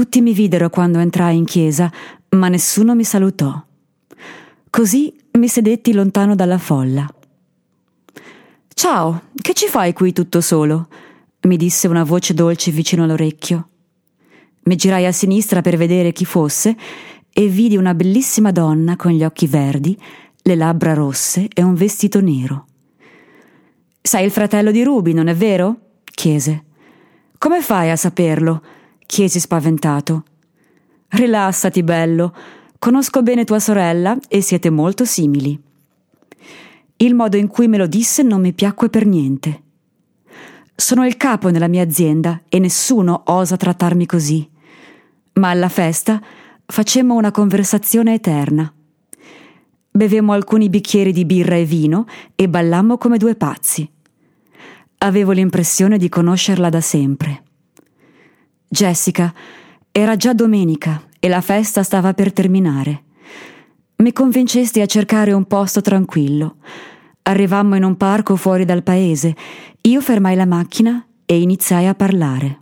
Tutti mi videro quando entrai in chiesa, ma nessuno mi salutò. Così mi sedetti lontano dalla folla. Ciao, che ci fai qui tutto solo? mi disse una voce dolce vicino all'orecchio. Mi girai a sinistra per vedere chi fosse e vidi una bellissima donna con gli occhi verdi, le labbra rosse e un vestito nero. Sei il fratello di Ruby, non è vero? chiese. Come fai a saperlo? Chiesi spaventato. Rilassati, bello. Conosco bene tua sorella e siete molto simili. Il modo in cui me lo disse non mi piacque per niente. Sono il capo nella mia azienda e nessuno osa trattarmi così. Ma alla festa facemmo una conversazione eterna. Bevemmo alcuni bicchieri di birra e vino e ballammo come due pazzi. Avevo l'impressione di conoscerla da sempre. Jessica, era già domenica e la festa stava per terminare. Mi convincesti a cercare un posto tranquillo. Arrivammo in un parco fuori dal paese. Io fermai la macchina e iniziai a parlare.